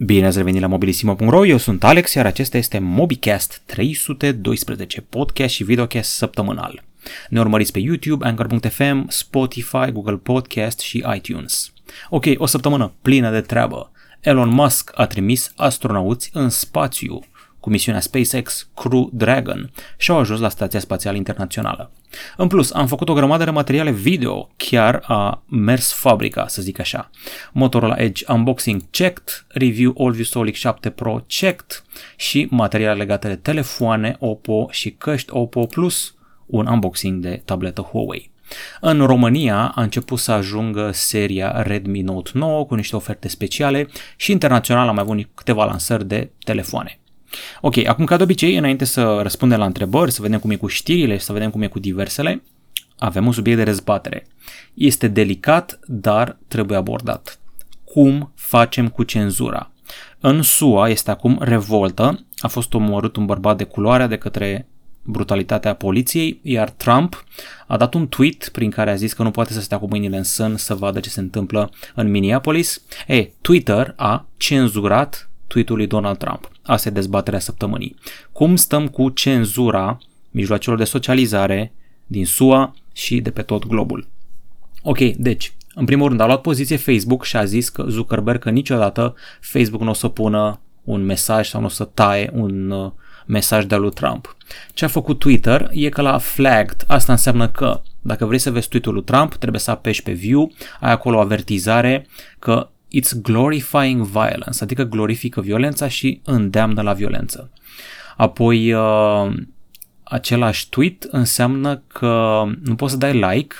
Bine ați revenit la mobilisimo.ro, eu sunt Alex, iar acesta este MobiCast 312, podcast și videocast săptămânal. Ne urmăriți pe YouTube, Anchor.fm, Spotify, Google Podcast și iTunes. Ok, o săptămână plină de treabă. Elon Musk a trimis astronauți în spațiu cu misiunea SpaceX Crew Dragon și au ajuns la Stația Spațială Internațională. În plus, am făcut o grămadă de materiale video, chiar a mers fabrica, să zic așa. Motorola Edge Unboxing checked, review AllView Solix 7 Pro checked și materiale legate de telefoane Oppo și căști Oppo plus un unboxing de tabletă Huawei. În România a început să ajungă seria Redmi Note 9 cu niște oferte speciale și internațional am mai avut câteva lansări de telefoane. Ok, acum ca de obicei, înainte să răspundem la întrebări, să vedem cum e cu știrile și să vedem cum e cu diversele, avem un subiect de rezbatere. Este delicat, dar trebuie abordat. Cum facem cu cenzura? În SUA este acum revoltă, a fost omorât un bărbat de culoare de către brutalitatea poliției, iar Trump a dat un tweet prin care a zis că nu poate să stea cu mâinile în sân să vadă ce se întâmplă în Minneapolis. E, Twitter a cenzurat tweetul lui Donald Trump. Asta e dezbaterea săptămânii. Cum stăm cu cenzura mijloacelor de socializare din SUA și de pe tot globul? Ok, deci, în primul rând a luat poziție Facebook și a zis că Zuckerberg că niciodată Facebook nu o să pună un mesaj sau nu o să taie un uh, mesaj de-al lui Trump. Ce a făcut Twitter e că l-a flagged. Asta înseamnă că dacă vrei să vezi tweet-ul lui Trump, trebuie să apeși pe view, ai acolo o avertizare că it's glorifying violence, adică glorifică violența și îndeamnă la violență. Apoi, uh, același tweet înseamnă că nu poți să dai like,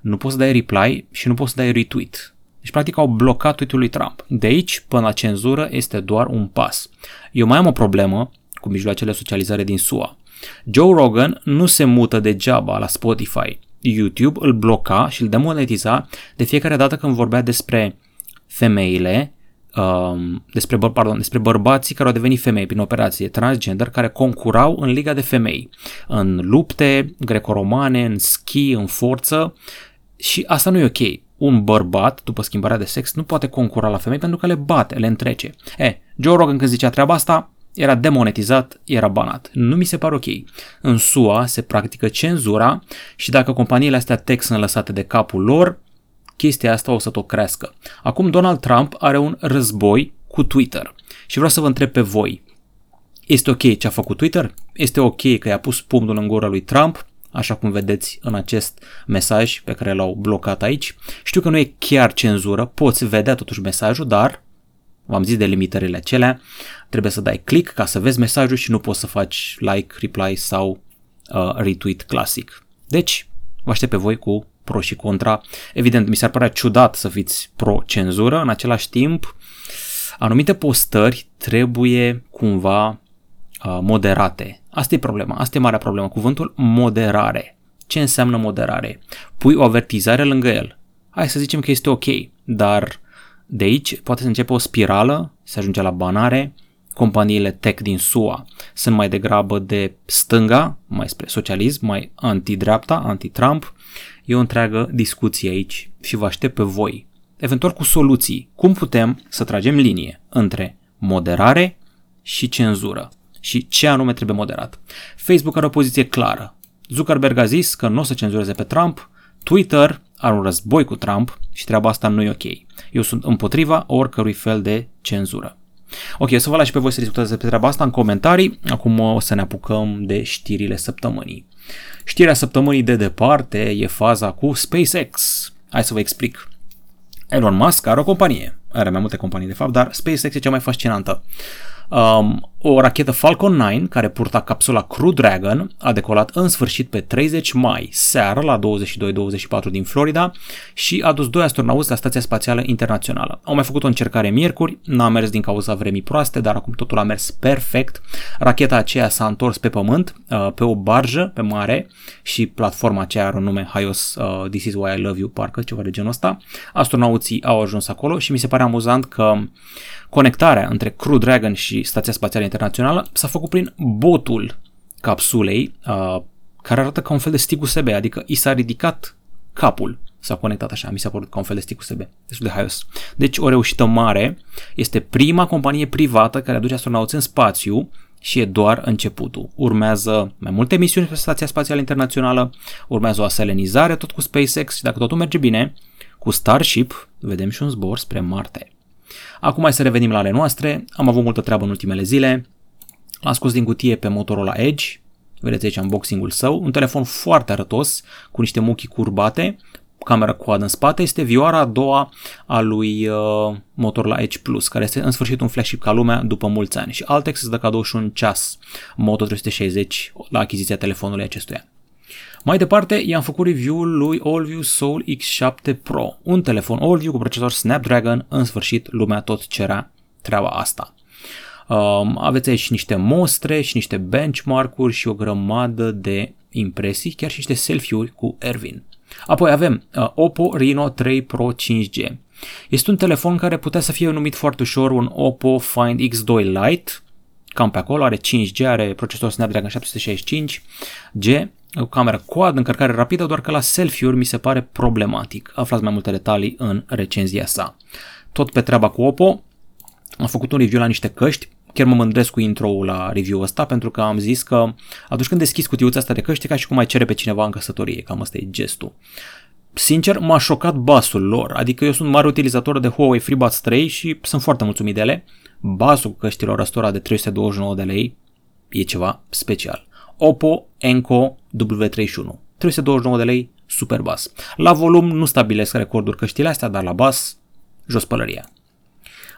nu poți să dai reply și nu poți să dai retweet. Deci, practic, au blocat tweet-ul lui Trump. De aici până la cenzură este doar un pas. Eu mai am o problemă cu mijloacele socializare din SUA. Joe Rogan nu se mută degeaba la Spotify. YouTube îl bloca și îl demonetiza de fiecare dată când vorbea despre femeile, um, despre, bă, pardon, despre bărbații care au devenit femei prin operație transgender, care concurau în liga de femei, în lupte greco-romane, în schi, în forță și asta nu e ok. Un bărbat, după schimbarea de sex, nu poate concura la femei pentru că le bate, le întrece. E, Joe Rogan când zicea treaba asta, era demonetizat, era banat. Nu mi se pare ok. În SUA se practică cenzura și dacă companiile astea tech sunt lăsate de capul lor, chestia asta o să tot crească. Acum Donald Trump are un război cu Twitter și vreau să vă întreb pe voi. Este ok ce a făcut Twitter? Este ok că i-a pus pumnul în gura lui Trump, așa cum vedeți în acest mesaj pe care l-au blocat aici. Știu că nu e chiar cenzură, poți vedea totuși mesajul, dar v-am zis de limitările acelea, trebuie să dai click ca să vezi mesajul și nu poți să faci like, reply sau uh, retweet clasic. Deci, vă aștept pe voi cu pro și contra. Evident, mi s-ar părea ciudat să fiți pro-cenzură, în același timp, anumite postări trebuie cumva uh, moderate. Asta e problema, asta e marea problemă, cuvântul moderare. Ce înseamnă moderare? Pui o avertizare lângă el. Hai să zicem că este ok, dar de aici poate să începe o spirală, să ajunge la banare, companiile tech din SUA sunt mai degrabă de stânga, mai spre socialism, mai anti-dreapta, anti-Trump. E o întreagă discuție aici și vă aștept pe voi, eventual cu soluții. Cum putem să tragem linie între moderare și cenzură și ce anume trebuie moderat. Facebook are o poziție clară. Zuckerberg a zis că nu o să cenzureze pe Trump, Twitter are un război cu Trump și treaba asta nu e ok. Eu sunt împotriva oricărui fel de cenzură. Ok, o să vă las și pe voi să discutați despre treaba asta în comentarii. Acum o să ne apucăm de știrile săptămânii. Știrea săptămânii de departe e faza cu SpaceX. Hai să vă explic. Elon Musk are o companie, are mai multe companii de fapt, dar SpaceX e cea mai fascinantă. Um, o rachetă Falcon 9, care purta capsula Crew Dragon, a decolat în sfârșit pe 30 mai, seara, la 22-24 din Florida și a dus doi astronauți la Stația Spațială Internațională. Au mai făcut o încercare miercuri, n-a mers din cauza vremii proaste, dar acum totul a mers perfect. Racheta aceea s-a întors pe pământ, uh, pe o barjă, pe mare și platforma aceea are un nume HIOS uh, This is why I love you, parcă ceva de genul ăsta. Astronauții au ajuns acolo și mi se pare amuzant că Conectarea între Crew Dragon și Stația Spațială Internațională s-a făcut prin botul capsulei, uh, care arată ca un fel de stig USB, adică i s-a ridicat capul s-a conectat așa, mi s-a părut ca un fel de stick USB, destul de haios. Deci o reușită mare, este prima companie privată care aduce astronauți în spațiu și e doar începutul. Urmează mai multe misiuni pe Stația Spațială Internațională, urmează o aselenizare tot cu SpaceX și dacă totul merge bine, cu Starship vedem și un zbor spre Marte. Acum hai să revenim la ale noastre, am avut multă treabă în ultimele zile, l-am scos din cutie pe Motorola Edge, vedeți aici unboxing-ul său, un telefon foarte arătos, cu niște muchii curbate, camera quad în spate, este vioara a doua a lui uh, Motorola Edge Plus, care este în sfârșit un flagship ca lumea după mulți ani. Și Altex îți dă cadou și un ceas. Moto 360 la achiziția telefonului acestuia. Mai departe, i-am făcut review-ul lui AllView Soul X7 Pro, un telefon AllView cu procesor Snapdragon, în sfârșit lumea tot cerea treaba asta. Um, aveți aici niște mostre și niște benchmark-uri și o grămadă de impresii, chiar și niște selfie-uri cu Erwin. Apoi avem uh, Oppo Reno 3 Pro 5G. Este un telefon care putea să fie numit foarte ușor un Oppo Find X2 Lite, cam pe acolo, are 5G, are procesor Snapdragon 765G, cu cameră quad, încărcare rapidă, doar că la selfie-uri mi se pare problematic. Aflați mai multe detalii în recenzia sa. Tot pe treaba cu Oppo, am făcut un review la niște căști, chiar mă mândresc cu intro-ul la review ăsta pentru că am zis că atunci când deschizi cutiuța asta de căști ca și cum mai cere pe cineva în căsătorie, cam asta e gestul. Sincer, m-a șocat basul lor, adică eu sunt mare utilizator de Huawei FreeBuds 3 și sunt foarte mulțumit de ele. Basul căștilor ăstora de 329 de lei e ceva special. Oppo Enco W31. 329 de lei, super bas. La volum nu stabilesc recorduri căștile astea, dar la bas, jos pălăria.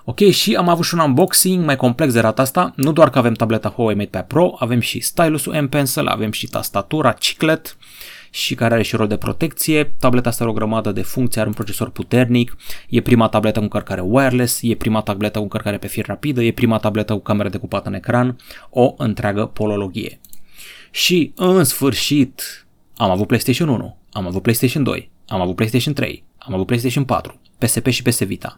Ok, și am avut și un unboxing mai complex de data asta, nu doar că avem tableta Huawei MatePad Pro, avem și stylusul M Pencil, avem și tastatura Chiclet și care are și rol de protecție. Tableta asta are o grămadă de funcții, are un procesor puternic, e prima tabletă cu încărcare wireless, e prima tabletă cu încărcare pe fir rapidă, e prima tabletă cu cameră decupată în ecran, o întreagă polologie. Și în sfârșit am avut PlayStation 1, am avut PlayStation 2, am avut PlayStation 3, am avut PlayStation 4, PSP și PS Vita.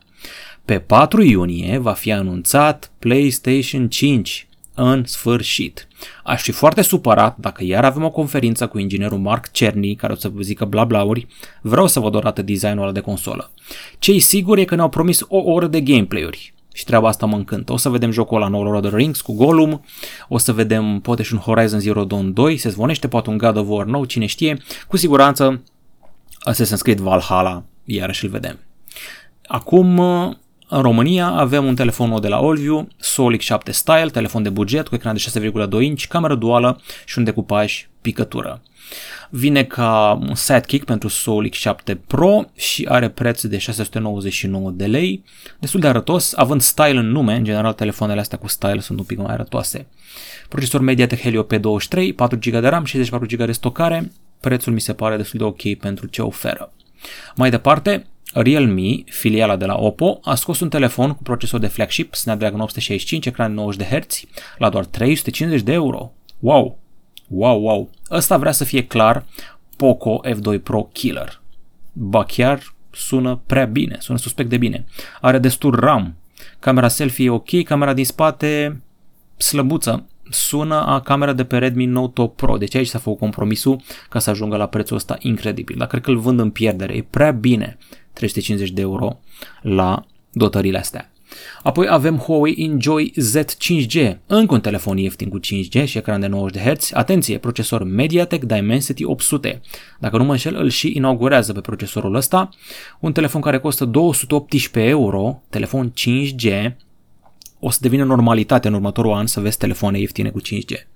Pe 4 iunie va fi anunțat PlayStation 5 în sfârșit. Aș fi foarte supărat dacă iar avem o conferință cu inginerul Mark Cerny care o să vă zică bla blauri, vreau să văd odată designul ăla de consolă. Ce sigur e că ne-au promis o oră de gameplay-uri și treaba asta mă încântă. O să vedem jocul ăla nou Lord of the Rings cu Gollum, o să vedem poate și un Horizon Zero Dawn 2, se zvonește poate un God of War nou, cine știe. Cu siguranță Assassin's Creed Valhalla, iarăși îl vedem. Acum, în România avem un telefon nou de la Allview, Soul X7 Style, telefon de buget cu ecran de 6,2 inch, cameră duală și un decupaj picătură. Vine ca un sidekick pentru Soul X7 Pro și are preț de 699 de lei, destul de arătos, având style în nume, în general telefoanele astea cu style sunt un pic mai arătoase. Procesor MediaTek Helio P23, 4 GB de RAM, 64 GB de stocare, prețul mi se pare destul de ok pentru ce oferă. Mai departe, Realme, filiala de la Oppo, a scos un telefon cu procesor de flagship Snapdragon 865, ecran 90 Hz, la doar 350 de euro. Wow! Wow, wow! Ăsta vrea să fie clar Poco F2 Pro Killer. Ba chiar sună prea bine, sună suspect de bine. Are destul RAM, camera selfie e ok, camera din spate slăbuță, sună a camera de pe Redmi Note 8 Pro, deci aici s-a făcut compromisul ca să ajungă la prețul ăsta incredibil, dar cred că îl vând în pierdere, e prea bine 350 de euro la dotările astea. Apoi avem Huawei Enjoy Z5G, încă un telefon ieftin cu 5G și ecran de 90 Hz. Atenție, procesor MediaTek Dimensity 800. Dacă nu mă înșel, îl și inaugurează pe procesorul ăsta. Un telefon care costă 218 euro, telefon 5G. O să devină normalitate în următorul an să vezi telefoane ieftine cu 5G.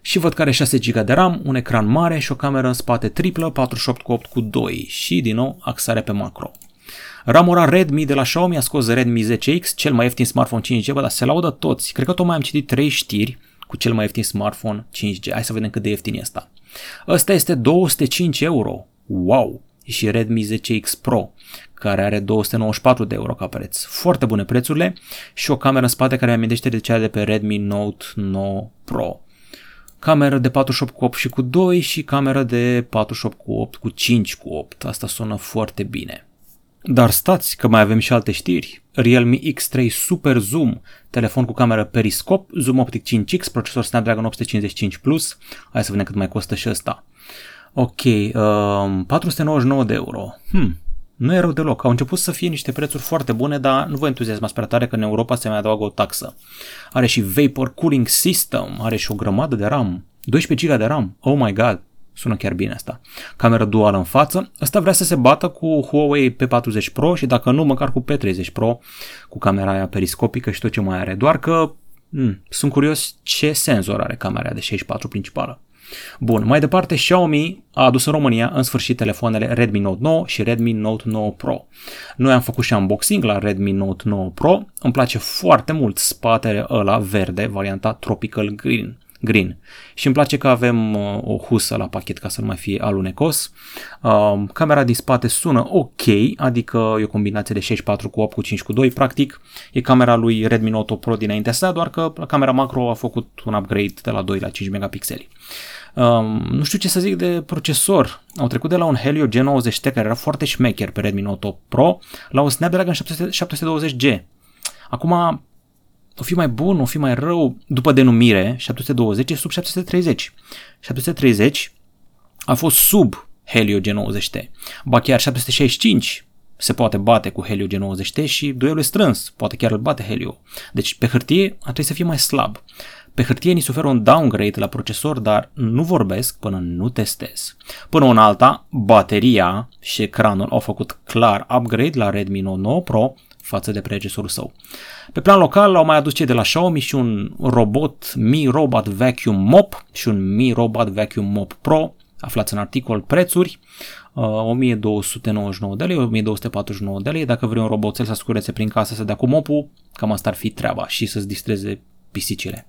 Și văd că are 6 GB de RAM, un ecran mare și o cameră în spate triplă, 48 cu 8 cu 2 și din nou axare pe macro. Ramura Redmi de la Xiaomi a scos Redmi 10X, cel mai ieftin smartphone 5G, bă, dar se laudă toți. Cred că tocmai am citit 3 știri cu cel mai ieftin smartphone 5G. Hai să vedem cât de ieftin e asta. Ăsta este 205 euro. Wow! Și Redmi 10X Pro, care are 294 de euro ca preț. Foarte bune prețurile și o cameră în spate care amintește de cea de pe Redmi Note 9 Pro. Cameră de 48 cu 8 și cu 2 și cameră de 48 cu 8 cu 5 cu 8. Asta sună foarte bine. Dar stați că mai avem și alte știri. Realme X3 Super Zoom, telefon cu cameră periscop, zoom optic 5X, procesor Snapdragon 855+, Plus. hai să vedem cât mai costă și ăsta. Ok, uh, 499 de euro. Hmm, nu e rău deloc. Au început să fie niște prețuri foarte bune, dar nu vă entuziasmați prea tare că în Europa se mai adaugă o taxă. Are și Vapor Cooling System, are și o grămadă de RAM. 12 GB de RAM. Oh my god. Sună chiar bine asta. Cameră duală în față. Asta vrea să se bată cu Huawei P40 Pro și dacă nu, măcar cu P30 Pro, cu camera aia periscopică și tot ce mai are. Doar că hmm, sunt curios ce senzor are camera de 64 principală. Bun, mai departe Xiaomi a adus în România în sfârșit telefoanele Redmi Note 9 și Redmi Note 9 Pro. Noi am făcut și unboxing la Redmi Note 9 Pro, îmi place foarte mult spatele ăla verde, varianta Tropical Green green. Și îmi place că avem uh, o husă la pachet ca să nu mai fie alunecos. Uh, camera din spate sună ok, adică e o combinație de 64 cu 8 cu 5 cu 2, practic e camera lui Redmi Note 8 Pro dinaintea sa, doar că la camera macro a făcut un upgrade de la 2 la 5 megapixeli. Um, nu știu ce să zic de procesor. Au trecut de la un Helio G90T care era foarte șmecher pe Redmi Note 8 Pro la un Snapdragon 720G. Acum, o fi mai bun, o fi mai rău, după denumire, 720 e sub 730. 730 a fost sub Helio G90T. Ba chiar 765 se poate bate cu Helio G90T și duelul e strâns, poate chiar îl bate Helio. Deci pe hârtie ar trebui să fie mai slab. Pe hârtie ni se oferă un downgrade la procesor, dar nu vorbesc până nu testez. Până în alta, bateria și ecranul au făcut clar upgrade la Redmi Note 9 Pro față de predecesorul său. Pe plan local au mai adus cei de la Xiaomi și un robot Mi Robot Vacuum Mop și un Mi Robot Vacuum Mop Pro, aflați în articol prețuri, 1299 uh, de lei, 1249 de lei, dacă vrei un roboțel să scurețe prin casă să dea cu mopul, cam asta ar fi treaba și să-ți distreze pisicile.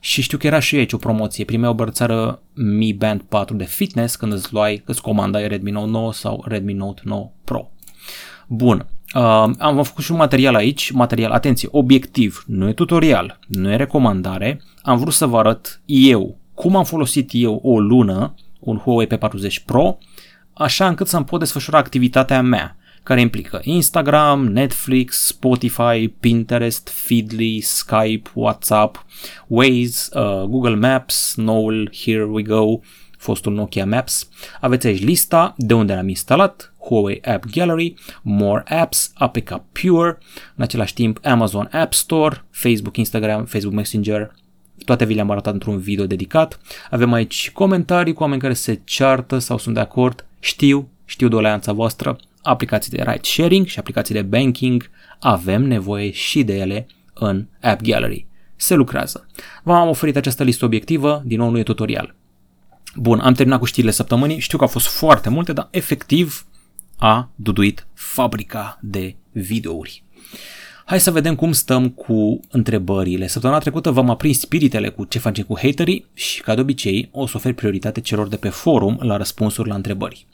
Și știu că era și aici o promoție, primeai o bărțară Mi Band 4 de fitness când îți luai, îți comandai Redmi Note 9 sau Redmi Note 9 Pro. Bun, Uh, am făcut și un material aici, material, atenție, obiectiv, nu e tutorial, nu e recomandare, am vrut să vă arăt eu cum am folosit eu o lună un Huawei P40 Pro, așa încât să-mi pot desfășura activitatea mea, care implică Instagram, Netflix, Spotify, Pinterest, Feedly, Skype, WhatsApp, Waze, uh, Google Maps, noul Here We Go, fostul Nokia Maps. Aveți aici lista de unde l-am instalat, Huawei App Gallery, More Apps, APK Pure, în același timp Amazon App Store, Facebook, Instagram, Facebook Messenger, toate vi le-am arătat într-un video dedicat. Avem aici comentarii cu oameni care se ceartă sau sunt de acord, știu, știu doleanța voastră, aplicații de ride sharing și aplicații de banking, avem nevoie și de ele în App Gallery. Se lucrează. V-am oferit această listă obiectivă, din nou nu e tutorial. Bun, am terminat cu știrile săptămânii, știu că au fost foarte multe, dar efectiv a duduit fabrica de videouri. Hai să vedem cum stăm cu întrebările. Săptămâna trecută v-am aprins spiritele cu ce facem cu haterii și, ca de obicei, o să ofer prioritate celor de pe forum la răspunsuri la întrebări.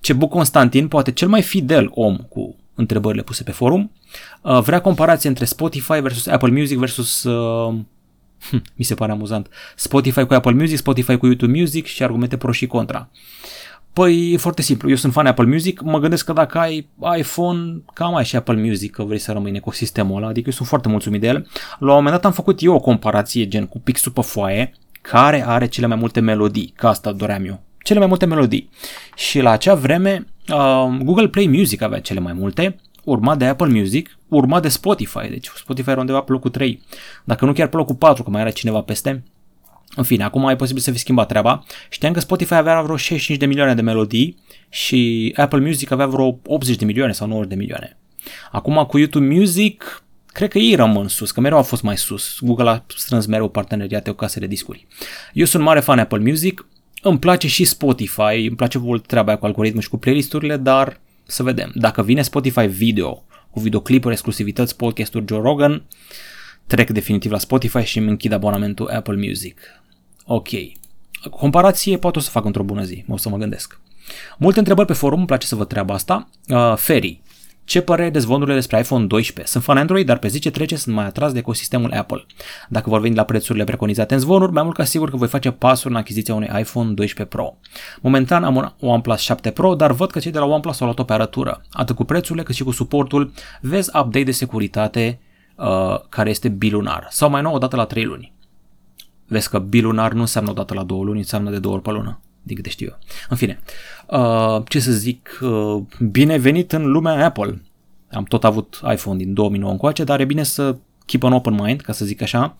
Cebu Constantin, poate cel mai fidel om cu întrebările puse pe forum, uh, vrea comparație între Spotify versus Apple Music versus uh, hm, mi se pare amuzant. Spotify cu Apple Music, Spotify cu YouTube Music și argumente pro și contra. Păi e foarte simplu, eu sunt fan Apple Music, mă gândesc că dacă ai iPhone, cam ai și Apple Music, că vrei să rămâi în ecosistemul ăla, adică eu sunt foarte mulțumit de el. La un moment dat am făcut eu o comparație gen cu pixul pe foaie, care are cele mai multe melodii, ca asta doream eu, cele mai multe melodii. Și la acea vreme uh, Google Play Music avea cele mai multe, urmat de Apple Music, urmat de Spotify, deci Spotify era undeva pe locul 3, dacă nu chiar pe locul 4, că mai era cineva peste. În fine, acum e posibil să fi schimbat treaba. Știam că Spotify avea vreo 65 de milioane de melodii și Apple Music avea vreo 80 de milioane sau 90 de milioane. Acum cu YouTube Music, cred că ei rămân sus, că mereu au fost mai sus. Google a strâns mereu parteneriate cu case de discuri. Eu sunt mare fan Apple Music, îmi place și Spotify, îmi place mult treaba cu algoritmul și cu playlisturile, dar să vedem. Dacă vine Spotify video, cu videoclipuri, exclusivități, podcasturi Joe Rogan, trec definitiv la Spotify și îmi închid abonamentul Apple Music. Ok. Comparație poate o să fac într-o bună zi, o să mă gândesc. Multe întrebări pe forum, îmi place să văd treaba asta. Uh, Ferry. Ce părere de zvonurile despre iPhone 12? Sunt fan Android, dar pe zi ce trece sunt mai atras de ecosistemul Apple. Dacă vor veni la prețurile preconizate în zvonuri, mai mult ca sigur că voi face pasul în achiziția unui iPhone 12 Pro. Momentan am un OnePlus 7 Pro, dar văd că cei de la OnePlus au luat-o pe arătură. Atât cu prețurile cât și cu suportul, vezi update de securitate uh, care este bilunar sau mai nou o dată la 3 luni. Vezi că bilunar nu înseamnă o dată la 2 luni, înseamnă de două ori pe lună. din câte știu eu. În fine, uh, ce să zic, uh, binevenit în lumea Apple. Am tot avut iPhone din 2009 încoace, dar e bine să keep an open mind, ca să zic așa.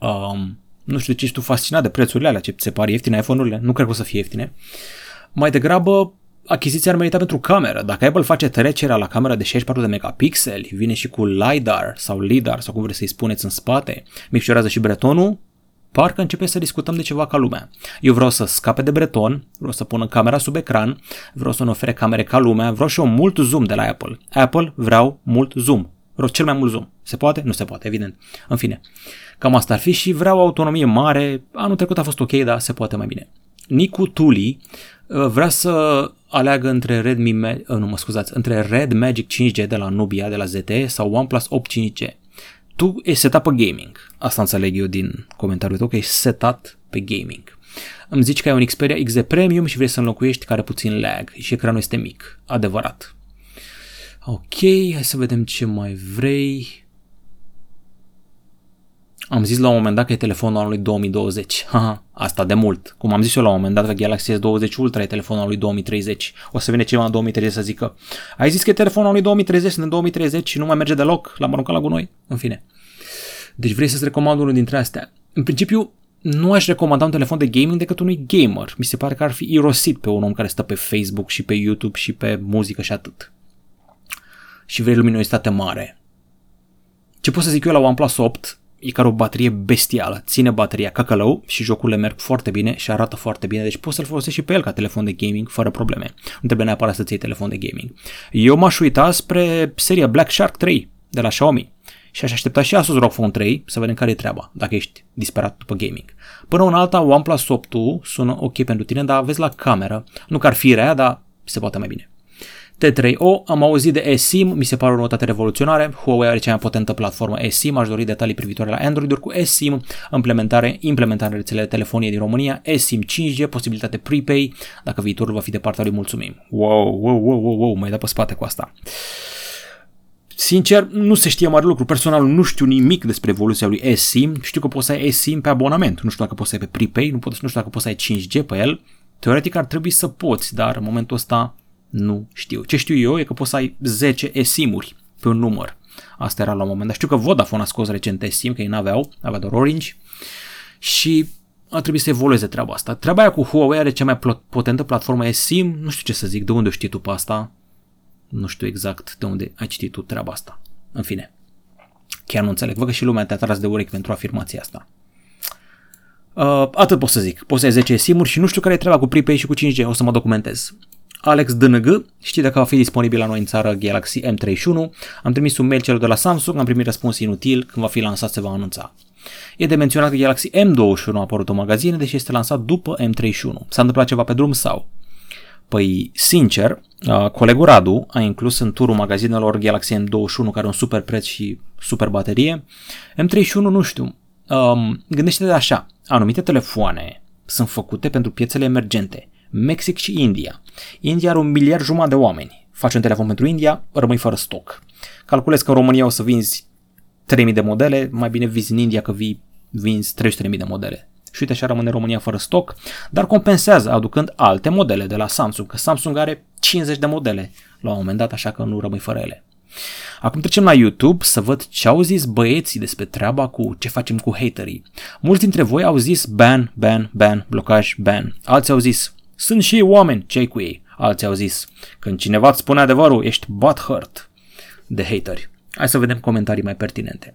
Um, nu știu de ce ești tu fascinat de prețurile alea, ce ți se pare ieftine iPhone-urile, nu cred că o să fie ieftine. Mai degrabă, achiziția ar merita pentru cameră. Dacă Apple face trecerea la camera de 64 de megapixeli, vine și cu LiDAR sau LiDAR sau cum vreți să-i spuneți în spate, micșorează și bretonul, parcă începe să discutăm de ceva ca lumea. Eu vreau să scape de breton, vreau să pună camera sub ecran, vreau să ne ofere camere ca lumea, vreau și eu mult zoom de la Apple. Apple vreau mult zoom. Vreau cel mai mult zoom. Se poate? Nu se poate, evident. În fine, cam asta ar fi și vreau autonomie mare. Anul trecut a fost ok, dar se poate mai bine. Nicu Tuli uh, vrea să aleagă între Redmi, uh, nu mă scuzați, între Red Magic 5G de la Nubia, de la ZTE sau OnePlus 8 5G tu ești setat pe gaming. Asta înțeleg eu din comentariul tău, că ești setat pe gaming. Îmi zici că ai un Xperia XZ Premium și vrei să înlocuiești care puțin lag și ecranul este mic. Adevărat. Ok, hai să vedem ce mai vrei. Am zis la un moment dat că e telefonul anului 2020. Haha, asta de mult. Cum am zis eu la un moment dat că Galaxy S20 Ultra e telefonul anului 2030. O să vină ceva în 2030 să zică ai zis că e telefonul anului 2030, sunt în 2030 și nu mai merge deloc, l-am aruncat la gunoi. În fine. Deci vrei să-ți recomand unul dintre astea. În principiu, nu aș recomanda un telefon de gaming decât unui gamer. Mi se pare că ar fi irosit pe un om care stă pe Facebook și pe YouTube și pe muzică și atât. Și vrei luminositate mare. Ce pot să zic eu la OnePlus 8 e care o baterie bestială, ține bateria ca călău și jocurile merg foarte bine și arată foarte bine, deci poți să-l folosești și pe el ca telefon de gaming fără probleme. Nu trebuie neapărat să-ți iei telefon de gaming. Eu m-aș uita spre seria Black Shark 3 de la Xiaomi și aș aștepta și Asus ROG Phone 3 să vedem care e treaba, dacă ești disperat după gaming. Până un alta, OnePlus 8 sună ok pentru tine, dar vezi la cameră, nu că ar fi rea, dar se poate mai bine. T3O, am auzit de eSIM, mi se pare o noutate revoluționare. Huawei are cea mai potentă platformă eSIM, aș dori detalii privitoare la Android-uri cu eSIM, implementare, implementare rețelele de telefonie din România, eSIM 5G, posibilitate prepay, dacă viitorul va fi de partea lui, mulțumim. Wow, wow, wow, wow, wow, mai da pe spate cu asta. Sincer, nu se știe mare lucru. Personal nu știu nimic despre evoluția lui eSIM. Știu că poți să ai eSIM pe abonament. Nu știu dacă poți să ai pe prepay, nu, pot, nu știu dacă poți să ai 5G pe el. Teoretic ar trebui să poți, dar în momentul ăsta nu știu. Ce știu eu e că poți să ai 10 eSIM-uri pe un număr. Asta era la un moment dat. Știu că Vodafone a scos recent eSIM, că ei n-aveau, avea doar Orange. Și a trebuit să evolueze treaba asta. Treaba aia cu Huawei are cea mai potentă platformă eSIM, nu știu ce să zic, de unde știi tu pe asta? Nu știu exact de unde ai citit tu treaba asta. În fine, chiar nu înțeleg. Văd că și lumea te-a tras de urechi pentru afirmația asta. Uh, atât pot să zic. Poți să ai 10 simuri și nu știu care e treaba cu prepay și cu 5G. O să mă documentez. Alex DNG, știi dacă va fi disponibil la noi în țară Galaxy M31. Am trimis un mail celor de la Samsung, am primit răspuns inutil, când va fi lansat se va anunța. E de menționat că Galaxy M21 a apărut în magazine, deși este lansat după M31. S-a întâmplat ceva pe drum sau? Păi, sincer, colegul Radu a inclus în turul magazinelor Galaxy M21, care are un super preț și super baterie. M31 nu știu. Um, gândește-te așa, anumite telefoane sunt făcute pentru piețele emergente, Mexic și India. India are un miliard jumătate de oameni. Faci un telefon pentru India, rămâi fără stoc. Calculez că în România o să vinzi 3000 de modele, mai bine vinzi în India că vii, vinzi 300.000 de modele și uite așa rămâne România fără stoc, dar compensează aducând alte modele de la Samsung, că Samsung are 50 de modele la un moment dat, așa că nu rămâi fără ele. Acum trecem la YouTube să văd ce au zis băieții despre treaba cu ce facem cu haterii. Mulți dintre voi au zis ban, ban, ban, blocaj, ban. Alții au zis sunt și ei oameni, ce cu ei? Alții au zis când cineva îți spune adevărul, ești butthurt de hateri. Hai să vedem comentarii mai pertinente.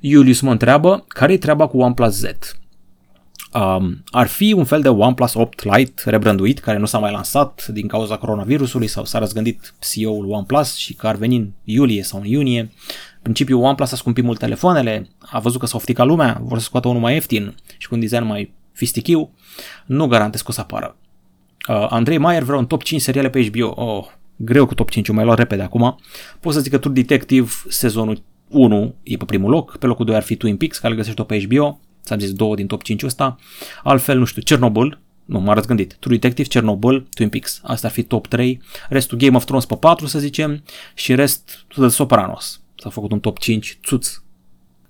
Iulius mă întreabă care e treaba cu OnePlus Z. Um, ar fi un fel de OnePlus 8 Lite rebranduit care nu s-a mai lansat din cauza coronavirusului sau s-a răzgândit CEO-ul OnePlus și că ar veni în iulie sau în iunie. În principiu OnePlus a scumpit mult telefoanele, a văzut că s-a ofticat lumea, vor să scoată unul mai ieftin și cu un design mai fistichiu. Nu garantez că o să apară. Uh, Andrei Maier vrea un top 5 seriale pe HBO. Oh, greu cu top 5, o mai luat repede acum. Pot să zic că True Detective sezonul 1 e pe primul loc, pe locul 2 ar fi Twin Peaks, care îl găsești tot pe HBO, ți-am zis două din top 5 ăsta, altfel, nu știu, Chernobyl, nu, m-a răzgândit, True Detective, Chernobyl, Twin Peaks, asta ar fi top 3, restul Game of Thrones pe 4, să zicem, și rest The Sopranos, s-a făcut un top 5, țuț.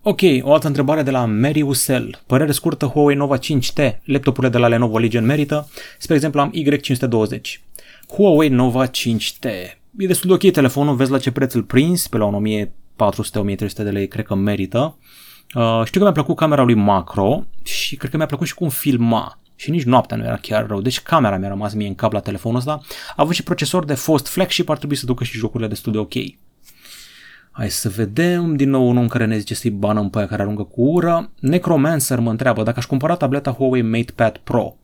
Ok, o altă întrebare de la Mary Usel. Părere scurtă, Huawei Nova 5T, laptopurile de la Lenovo Legion merită? Spre exemplu, am Y520. Huawei Nova 5T. E destul de ok telefonul, vezi la ce preț îl prins, pe la 1400-1300 de lei, cred că merită. Uh, știu că mi-a plăcut camera lui macro și cred că mi-a plăcut și cum filma. Și nici noaptea nu era chiar rău. Deci camera mi-a rămas mie în cap la telefonul ăsta. A avut și procesor de fost flagship, ar trebui să ducă și jocurile destul de ok. Hai să vedem din nou un om care ne zice să-i banăm pe aia care aruncă cu ură. Necromancer mă întreabă dacă aș cumpăra tableta Huawei MatePad Pro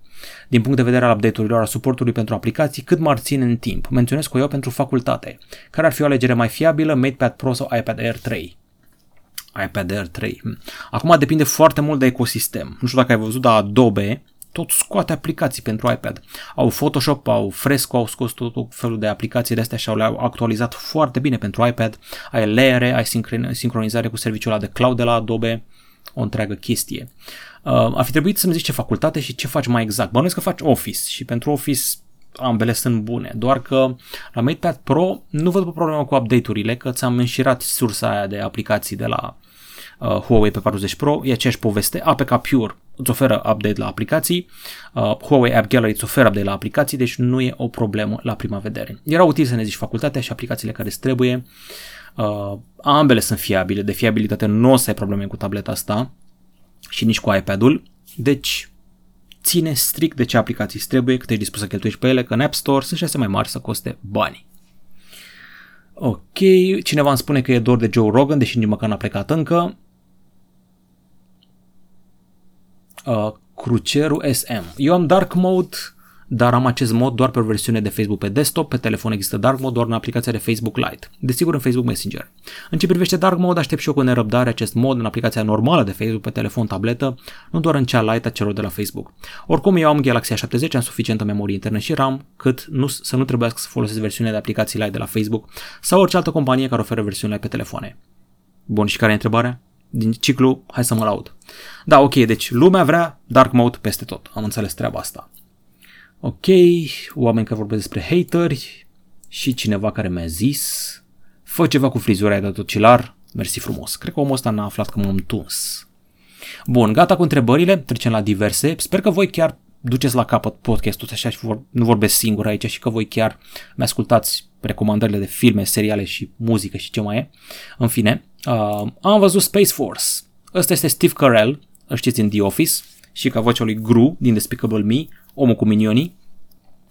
din punct de vedere al update-urilor, a suportului pentru aplicații, cât m-ar ține în timp. Menționez cu eu pentru facultate. Care ar fi o alegere mai fiabilă, MatePad Pro sau iPad Air 3? iPad Air 3. Hm. Acum depinde foarte mult de ecosistem. Nu știu dacă ai văzut, dar Adobe tot scoate aplicații pentru iPad. Au Photoshop, au Fresco, au scos tot, tot felul de aplicații de astea și le-au actualizat foarte bine pentru iPad. Ai layere, ai sincronizare cu serviciul ăla de cloud de la Adobe, o întreagă chestie. Uh, ar fi trebuit să-mi zici ce facultate și ce faci mai exact. Bănuiesc că faci Office și pentru Office ambele sunt bune, doar că la MatePad Pro nu văd o problemă cu update-urile, că ți-am înșirat sursa aia de aplicații de la uh, Huawei pe 40 Pro, e aceeași poveste, APK Pure îți oferă update la aplicații, uh, Huawei App Gallery îți oferă update la aplicații, deci nu e o problemă la prima vedere. Era util să ne zici facultatea și aplicațiile care îți trebuie, uh, ambele sunt fiabile, de fiabilitate nu o să ai probleme cu tableta asta și nici cu iPad-ul, deci ține strict de ce aplicații îți trebuie, cât ești dispus să cheltuiești pe ele, că în App Store sunt șase mai mari să coste bani. Ok, cineva îmi spune că e dor de Joe Rogan, deși nici măcar n-a plecat încă. Uh, Cruceru SM. Eu am Dark Mode, dar am acest mod doar pe o versiune de Facebook pe desktop, pe telefon există Dark Mode doar în aplicația de Facebook Lite, desigur în Facebook Messenger. În ce privește Dark Mode, aștept și eu cu nerăbdare acest mod în aplicația normală de Facebook pe telefon, tabletă, nu doar în cea Lite a celor de la Facebook. Oricum, eu am Galaxy A70, am suficientă memorie internă și RAM, cât nu, să nu trebuiască să folosesc versiunea de aplicații Lite de la Facebook sau orice altă companie care oferă versiunile pe telefoane. Bun, și care e întrebarea? Din ciclu, hai să mă laud. Da, ok, deci lumea vrea dark mode peste tot. Am înțeles treaba asta. Ok, oameni care vorbesc despre hateri și cineva care mi-a zis fă ceva cu frizura aia de tocilar, mersi frumos. Cred că omul ăsta n-a aflat că m-am tuns. Bun, gata cu întrebările, trecem la diverse. Sper că voi chiar duceți la capăt podcastul așa și vor, nu vorbesc singur aici și că voi chiar mi-ascultați recomandările de filme, seriale și muzică și ce mai e. În fine, uh, am văzut Space Force. Ăsta este Steve Carell, îl știți în The Office și ca vocea lui Gru din Despicable Me, omul cu minionii.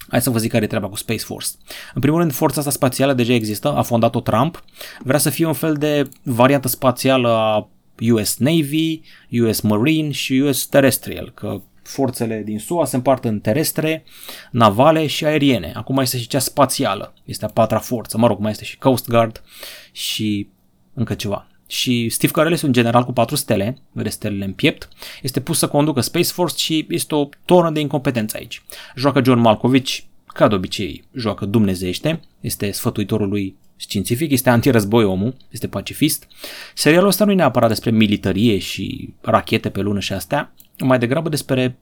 Hai să vă zic care e treaba cu Space Force. În primul rând, forța asta spațială deja există, a fondat-o Trump, vrea să fie un fel de variantă spațială a US Navy, US Marine și US Terrestrial, că forțele din SUA se împart în terestre, navale și aeriene. Acum mai este și cea spațială, este a patra forță, mă rog, mai este și Coast Guard și încă ceva. Și Steve Carell este un general cu patru stele, vedeți stelele în piept, este pus să conducă Space Force și este o tonă de incompetență aici. Joacă John Malkovich, ca de obicei, joacă dumnezește, este sfătuitorul lui științific, este antirăzboi omul, este pacifist. Serialul ăsta nu e neapărat despre militarie și rachete pe lună și astea, mai degrabă despre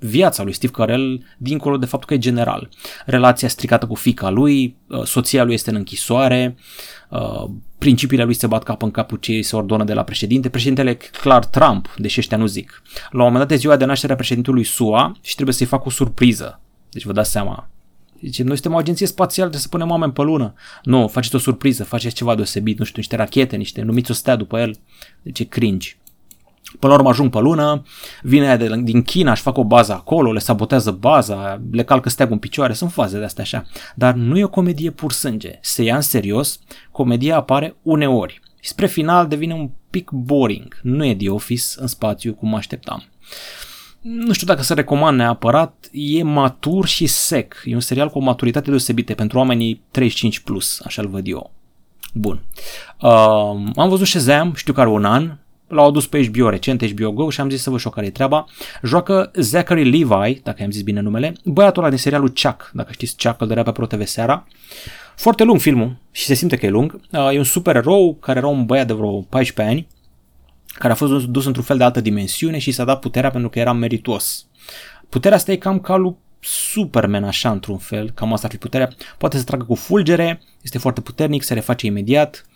viața lui Steve Carell, dincolo de faptul că e general. Relația stricată cu fica lui, uh, soția lui este în închisoare, uh, principiile lui se bat cap în cap cu ce se ordonă de la președinte. Președintele clar Trump, deși ăștia nu zic. La un moment dat e ziua de naștere a președintelui SUA și trebuie să-i facă o surpriză. Deci vă dați seama. Deci noi suntem o agenție spațială, trebuie să punem oameni pe lună. Nu, faceți o surpriză, faceți ceva deosebit, nu știu, niște rachete, niște, numiți o stea după el. Deci e cringe. Până la urmă ajung pe lună, vine aia de, din China, și fac o bază acolo, le sabotează baza, le calcă steagul în picioare, sunt faze de astea așa. Dar nu e o comedie pur sânge. Se ia în serios, comedia apare uneori. Și spre final devine un pic boring. Nu e The Office în spațiu cum mă așteptam. Nu știu dacă se recomand neapărat, e matur și sec. E un serial cu o maturitate deosebită pentru oamenii 35+, plus, așa-l văd eu. Bun. Uh, am văzut Shazam, știu că are un an, L-au adus pe HBO recent, HBO Go și am zis să vă știu care e treaba. Joacă Zachary Levi, dacă am zis bine numele, băiatul ăla din serialul Chuck, dacă știți Chuck, îl dărea pe Pro TV seara. Foarte lung filmul și se simte că e lung. Uh, e un super erou care era un băiat de vreo 14 ani, care a fost dus într-un fel de altă dimensiune și s-a dat puterea pentru că era meritos. Puterea asta e cam ca lui Superman așa într-un fel, cam asta ar fi puterea. Poate să tragă cu fulgere, este foarte puternic, se reface imediat,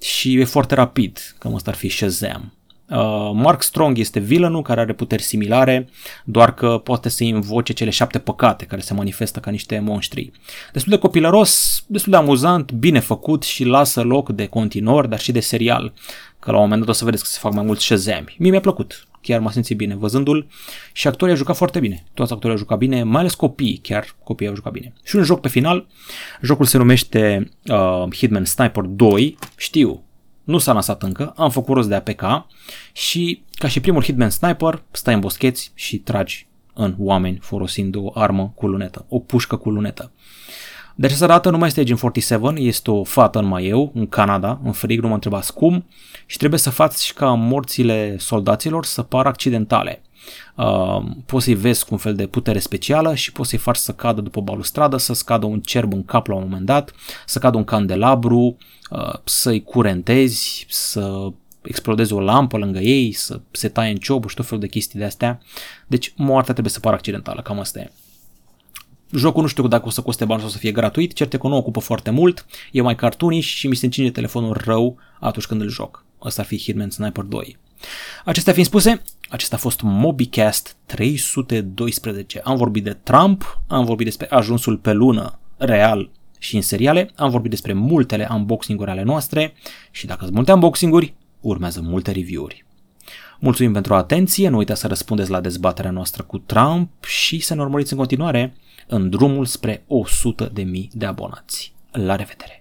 și e foarte rapid, cam asta ar fi Shazam. Uh, Mark Strong este villainul care are puteri similare, doar că poate să invoce cele șapte păcate care se manifestă ca niște monștri. Destul de copilăros, destul de amuzant, bine făcut și lasă loc de continuor, dar și de serial, că la un moment dat o să vedeți că se fac mai mulți Shazam. Mie mi-a plăcut, chiar m-a simțit bine văzându-l și actorii au jucat foarte bine. Toți actorii au jucat bine, mai ales copiii, chiar copiii au jucat bine. Și un joc pe final, jocul se numește uh, Hitman Sniper 2, știu, nu s-a lansat încă, am făcut rost de APK și ca și primul Hitman Sniper, stai în boscheți și tragi în oameni folosind o armă cu lunetă, o pușcă cu lunetă. De această dată nu mai este Agent 47, este o fată în maieu, în Canada, în frig, nu mă întrebați cum, și trebuie să faci ca morțile soldaților să pară accidentale. Uh, poți să-i vezi cu un fel de putere specială și poți să-i faci să cadă după balustradă, să scadă un cerb în cap la un moment dat, să cadă un candelabru, uh, să-i curentezi, să explodezi o lampă lângă ei, să se taie în ciobul și tot felul de chestii de astea. Deci moartea trebuie să pară accidentală, cam asta e. Jocul nu știu dacă o să coste bani sau să fie gratuit, certe că nu ocupă foarte mult, e mai cartuniș și mi se încinge telefonul rău atunci când îl joc. Asta ar fi Hitman Sniper 2. Acestea fiind spuse, acesta a fost MobiCast 312. Am vorbit de Trump, am vorbit despre ajunsul pe lună real și în seriale, am vorbit despre multele unboxing-uri ale noastre și dacă sunt multe unboxing-uri, urmează multe review-uri. Mulțumim pentru atenție, nu uitați să răspundeți la dezbaterea noastră cu Trump și să ne urmăriți în continuare în drumul spre 100.000 de abonați. La revedere!